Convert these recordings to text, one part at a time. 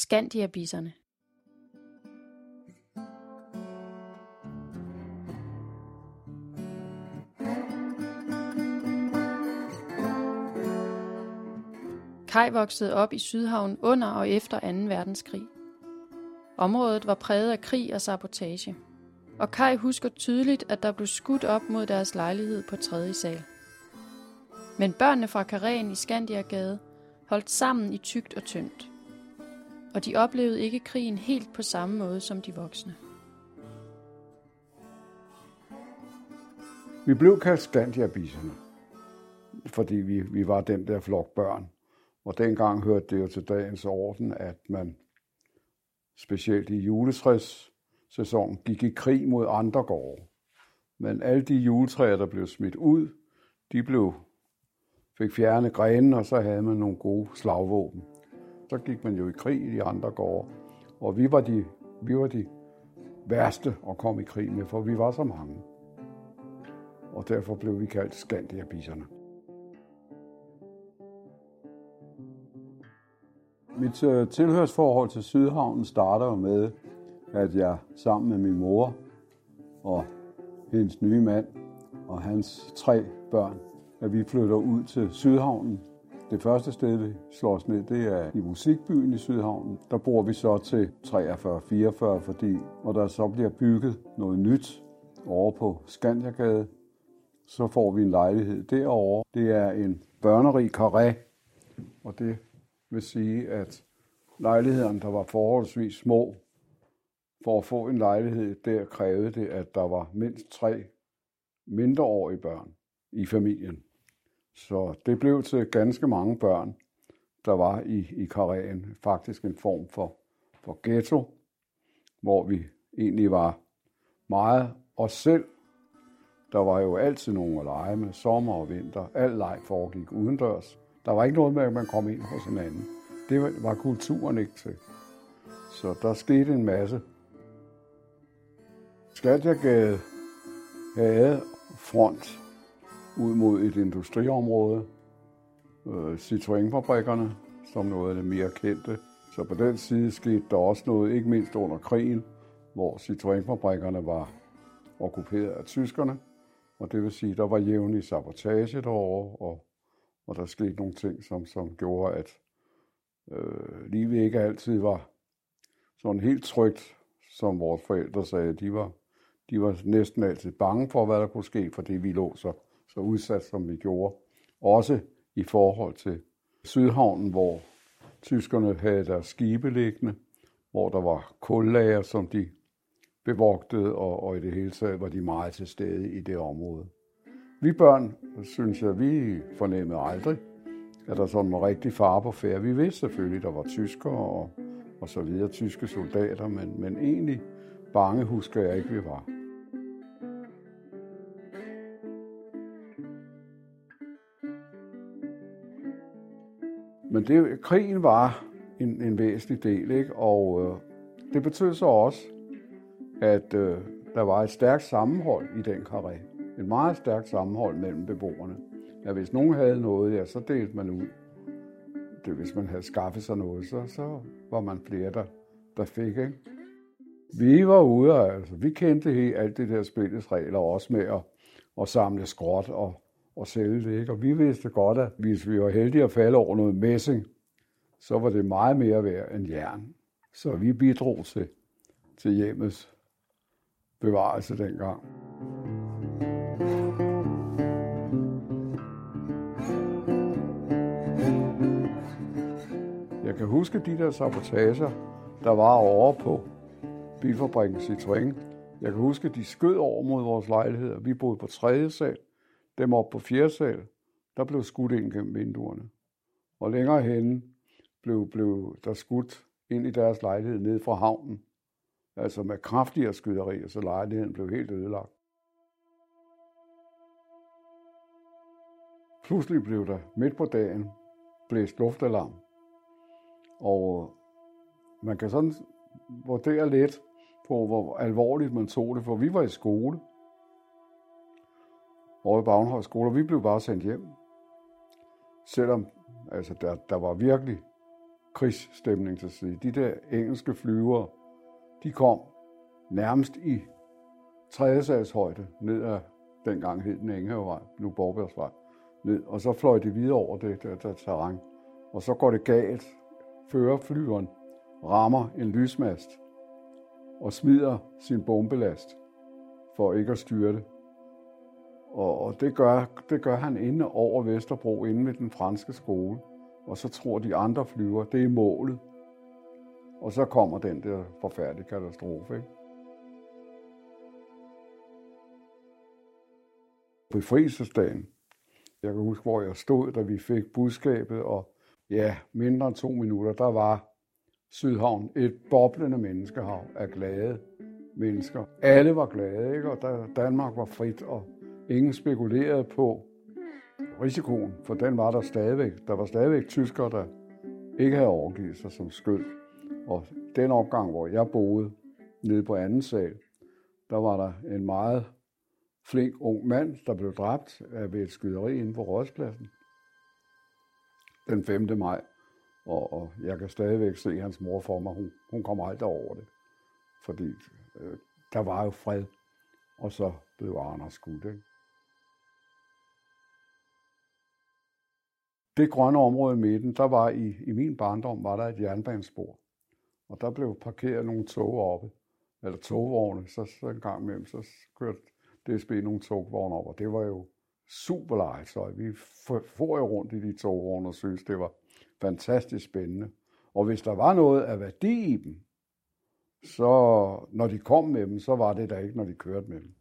Skandiabisserne. Kai voksede op i Sydhavn under og efter 2. verdenskrig. Området var præget af krig og sabotage. Og Kai husker tydeligt, at der blev skudt op mod deres lejlighed på 3. sal. Men børnene fra Karen i Skandiagade holdt sammen i tygt og tyndt. Og de oplevede ikke krigen helt på samme måde som de voksne. Vi blev kaldt Skandiabiserne, fordi vi, vi var den der flok børn. Og dengang hørte det jo til dagens orden, at man specielt i juletræssæsonen gik i krig mod andre gårde. Men alle de juletræer, der blev smidt ud, de blev, fik fjernet grenen, og så havde man nogle gode slagvåben. Så gik man jo i krig i de andre gårde, og vi var de, vi var de værste at komme i krig med, for vi var så mange. Og derfor blev vi kaldt Skandiabiserne. Mit øh, tilhørsforhold til Sydhavnen starter jo med, at jeg sammen med min mor og hendes nye mand og hans tre børn, at vi flytter ud til Sydhavnen. Det første sted, vi slår os ned, det er i musikbyen i Sydhavnen. Der bor vi så til 43-44, fordi når der så bliver bygget noget nyt over på Skandiagade, så får vi en lejlighed derovre. Det er en børnerig karré, og det vil sige, at lejlighederne, der var forholdsvis små, for at få en lejlighed, der krævede det, at der var mindst tre mindreårige børn i familien. Så det blev til ganske mange børn, der var i, i Karen. Faktisk en form for, for ghetto, hvor vi egentlig var meget os selv. Der var jo altid nogen at lege med, sommer og vinter. Al leg foregik udendørs. Der var ikke noget med, at man kom ind hos hinanden. Det var kulturen ikke til. Så der skete en masse. Skatjagade havde front ud mod et industriområde. Øh, Citroën-fabrikkerne, som noget af det mere kendte. Så på den side skete der også noget, ikke mindst under krigen, hvor Citroën-fabrikkerne var okkuperet af tyskerne. Og det vil sige, der var jævnlig sabotage derovre, og og der skete nogle ting, som, som gjorde, at øh, livet ikke altid var sådan helt trygt, som vores forældre sagde. De var, de var næsten altid bange for, hvad der kunne ske, fordi vi lå så, så udsat, som vi gjorde. Også i forhold til Sydhavnen, hvor tyskerne havde deres skibe liggende, hvor der var kullager, som de bevogtede, og, og i det hele taget var de meget til stede i det område. Vi børn, synes jeg, vi fornemmede aldrig, at der sådan var rigtig far på færd. Vi vidste selvfølgelig, at der var tyskere og, og så videre, tyske soldater, men, men egentlig bange husker jeg ikke, vi var. Men det, krigen var en, en væsentlig del, ikke? og øh, det betød så også, at øh, der var et stærkt sammenhold i den karré et meget stærkt sammenhold mellem beboerne. Ja, hvis nogen havde noget, ja, så delte man ud. Det, hvis man havde skaffet sig noget, så, så var man flere, der, der fik. Ikke? Vi var ude, altså, vi kendte helt alt det der spillets regler, også med at, at samle skråt og, og sælge det. Ikke? Og vi vidste godt, at hvis vi var heldige at falde over noget messing, så var det meget mere værd end jern. Så vi bidrog til, til hjemmets bevarelse dengang. kan huske de der sabotager, der var over på bilfabrikken Citroën. Jeg kan huske, de skød over mod vores lejligheder. Vi boede på tredje sal, dem op på fjerde sal. Der blev skudt ind gennem vinduerne. Og længere henne blev, blev der skudt ind i deres lejlighed ned fra havnen. Altså med kraftigere skyderier, så lejligheden blev helt ødelagt. Pludselig blev der midt på dagen blæst luftalarm. Og man kan sådan vurdere lidt på, hvor alvorligt man tog det, for vi var i skole over i Bagenhøj skole, og vi blev bare sendt hjem. Selvom altså, der, der var virkelig krigsstemning til side. De der engelske flyvere, de kom nærmest i tredje sals højde ned ad dengang hed den Enghavevej, nu Borgbergsvej, ned, og så fløj de videre over det der, der terræn. Og så går det galt. fører flyveren, rammer en lysmast og smider sin bombelast for ikke at styre det. Og, og det, gør, det gør han inde over Vesterbro, inde ved den franske skole. Og så tror de andre flyver, det er målet. Og så kommer den der forfærdelige katastrofe. Ikke? Befrielsesdagen. Jeg kan huske, hvor jeg stod, da vi fik budskabet, og ja, mindre end to minutter, der var Sydhavn et boblende menneskehav af glade mennesker. Alle var glade, ikke? og Danmark var frit, og ingen spekulerede på risikoen, for den var der stadigvæk. Der var stadigvæk tyskere, der ikke havde overgivet sig som skyld. Og den opgang, hvor jeg boede nede på anden sal, der var der en meget flink ung mand, der blev dræbt ved et skyderi inde på Rådspladsen den 5. maj. Og, og jeg kan stadigvæk se hans mor for mig. Hun, hun kommer aldrig over det. Fordi øh, der var jo fred, og så blev Anders skudt. Ikke? Det grønne område i midten, der var i, i min barndom, var der et jernbanespor. Og der blev parkeret nogle tog oppe, eller togvogne, så, så en gang imellem, så kørte DSB nogle togvogne op, og det var jo super legetøj. Vi får jo rundt i de togvogne og synes, det var fantastisk spændende. Og hvis der var noget af værdi i dem, så når de kom med dem, så var det der ikke, når de kørte med dem.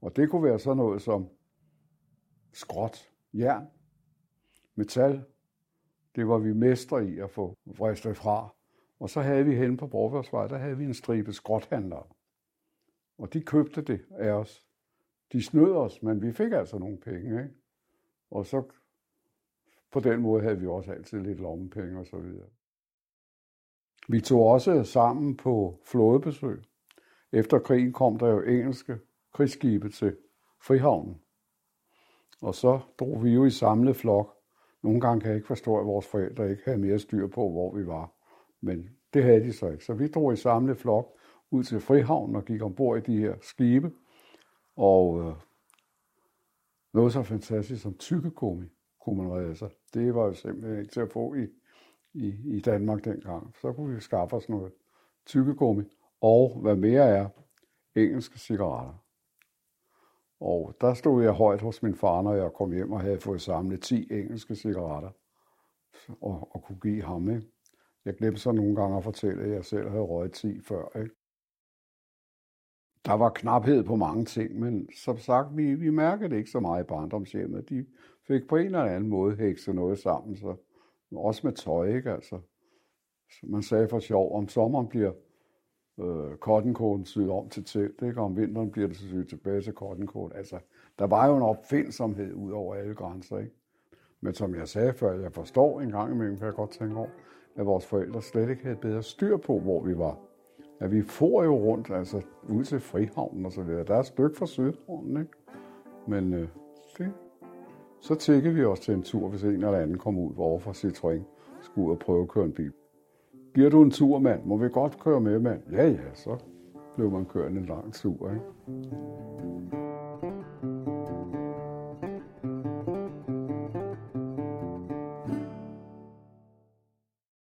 Og det kunne være sådan noget som skråt, jern, metal. Det var vi mestre i at få vristet fra. Og så havde vi hen på Borgværsvej, der havde vi en stribe skråthandlere. Og de købte det af os. De snød os, men vi fik altså nogle penge. Ikke? Og så på den måde havde vi også altid lidt lommepenge og så videre. Vi tog også sammen på flådebesøg. Efter krigen kom der jo engelske krigsskibe til Frihavnen. Og så drog vi jo i samlet flok. Nogle gange kan jeg ikke forstå, at vores forældre ikke havde mere styr på, hvor vi var. Men det havde de så ikke. Så vi drog i samlet flok ud til Frihavnen og gik ombord i de her skibe. Og øh, noget så fantastisk som tykkegummi kunne man redde sig. Det var jo simpelthen ikke til at få i, i, i Danmark dengang. Så kunne vi skaffe os noget tykkegummi, og hvad mere er, engelske cigaretter. Og der stod jeg højt hos min far, når jeg kom hjem og havde fået samlet 10 engelske cigaretter og, og kunne give ham. Ikke? Jeg glemte så nogle gange at fortælle, at jeg selv havde røget 10 før. Ikke? Der var knaphed på mange ting, men som sagt, vi, vi mærkede det ikke så meget i barndomshjemmet. De fik på en eller anden måde hekset noget sammen, så også med tøj, ikke? Altså, man sagde for sjov, om sommeren bliver øh, cottoncoat syet om til telt, ikke? og om vinteren bliver det så syet tilbage til cottoncoat. Altså, der var jo en opfindsomhed ud over alle grænser. Ikke? Men som jeg sagde før, jeg forstår en gang imellem, kan jeg godt tænke over, at vores forældre slet ikke havde bedre styr på, hvor vi var. At vi får jo rundt, altså ud til Frihavnen og så videre. Der er et stykke fra Sydhavnen, ikke? Men øh, det, så tækkede vi os til en tur, hvis en eller anden kommer ud over fra Citroën, skulle ud og prøve at køre en bil. Giver du en tur, mand? Må vi godt køre med, mand? Ja, ja, så blev man kørende en lang tur, ikke?